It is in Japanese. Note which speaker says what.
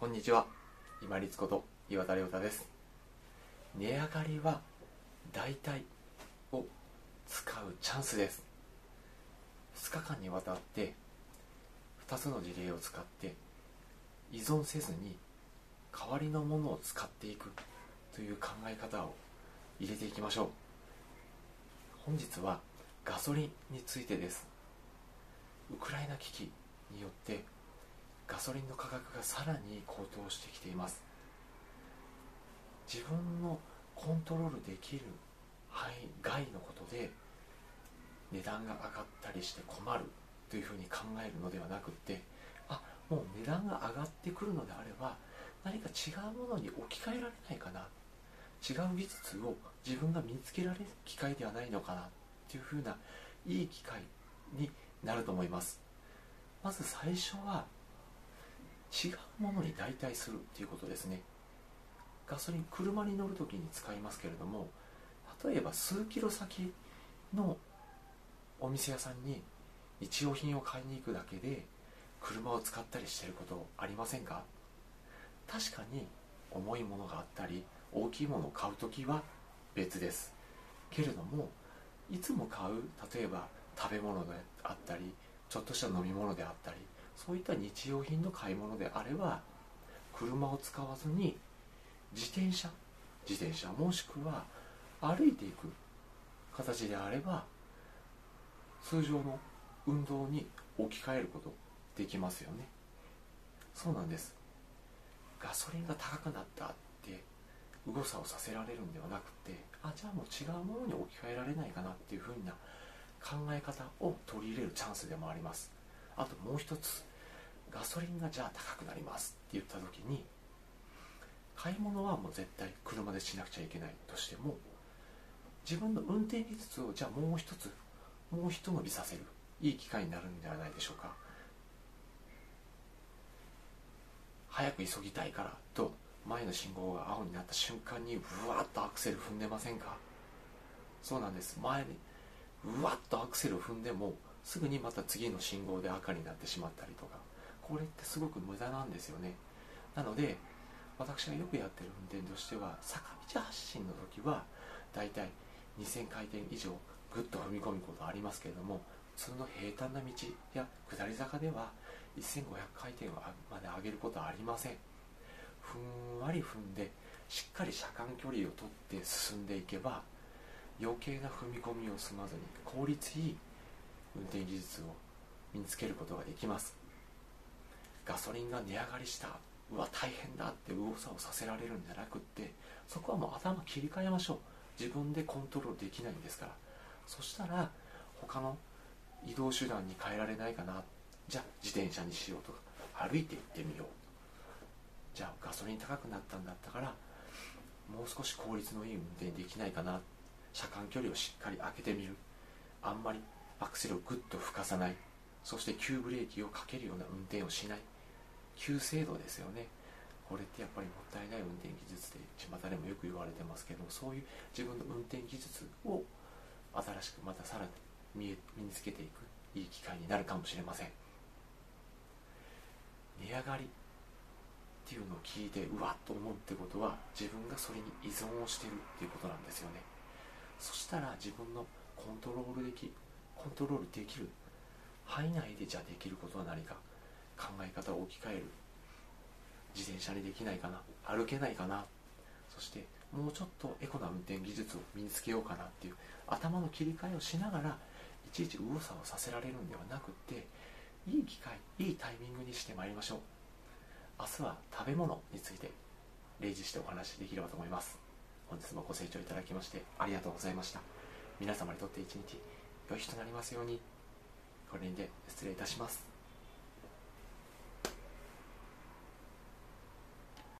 Speaker 1: こんにちは。今立こと岩田亮太です。値上がりは代替を使うチャンスです。2日間にわたって2つの事例を使って依存せずに代わりのものを使っていくという考え方を入れていきましょう。本日はガソリンについてです。ウクライナ危機によってガソリンの価格がさらに高騰してきています。自分のコントロールできる範囲外のことで値段が上がったりして困るというふうに考えるのではなくってあもう値段が上がってくるのであれば何か違うものに置き換えられないかな。違う技術を自分が見つけられる機会ではないのかな。っていうふうないい機会になると思います。まず最初は違うものに代替するっていうことですね。ガソリン車に乗る時に使いますけれども例えば数キロ先のお店屋さんに日用品を買いに行くだけで車を使ったりしてることありませんか？確かに重いものがあったり大きいものを買う時は別です。けれどもいつも買う例えば食べ物であったりちょっとした飲み物であったりそういった日用品の買い物であれば車を使わずに自転車自転車もしくは歩いていく形であれば通常の運動に置き換えることできますよね。そうなんです。ガソリンが高くなったって右往左往させられるんではなくてあじゃあもう違うものに置き換えられないかなっていうふうな考え方を取り入れるチャンスでもあります。あともう一つガソリンがじゃあ高くなりますって言った時に買い物はもう絶対車でしなくちゃいけないとしても自分の運転技術をじゃあもう一つもう一伸びさせるいい機会になるんではないでしょうか。早く急ぎたいからと前の信号が青になった瞬間にうわっとアクセル踏んでませんか？そうなんです。前にうわっとアクセル踏んでもすぐにまた次の信号で赤になってしまったりとか。これってすごく無駄なんですよね。なので私がよくやってる運転としては坂道発進の時はだいたい2000回転以上ぐっと踏み込むことありますけれども普通の平坦な道や下り坂では1500回転まで上げることはありません。ふんわり踏んでしっかり車間距離をとって進んでいけば余計な踏み込みを済まずに効率いい運転技術を身につけることができます。ガソリンが値上がりした。うわ大変だって右往左往させられるんじゃなくってそこはもう頭切り替えましょう。自分でコントロールできないんですから。そしたら他の移動手段に変えられないかな。じゃあ自転車にしようとか。歩いて行ってみよう。じゃあガソリン高くなったんだったからもう少し効率のいい運転できないかな。車間距離をしっかり空けてみる。あんまりアクセルをグッと吹かさない。そして急ブレーキをかけるような運転をしない。急制度ですよねこれってやっぱりもったいない運転技術で巷でもよく言われてますけどそういう自分の運転技術を新しくまたさらに身につけていくいい機会になるかもしれません値上がりっていうのを聞いてうわっと思うってことは自分がそれに依存をしてるっていうことなんですよねそしたら自分のコントロールできコントロールできる範囲内でじゃあできることは何か考え方を置き換える。自転車にできないかな。歩けないかな。そしてもうちょっとエコな運転技術を身につけようかなっていう頭の切り替えをしながらいちいち右往左往させられるんではなくっていい機会いいタイミングにしてまいりましょう。明日は食べ物について例示してお話しできればと思います。本日もご清聴いただきましてありがとうございました。皆様にとって一日良い日となりますように。これで失礼いたします。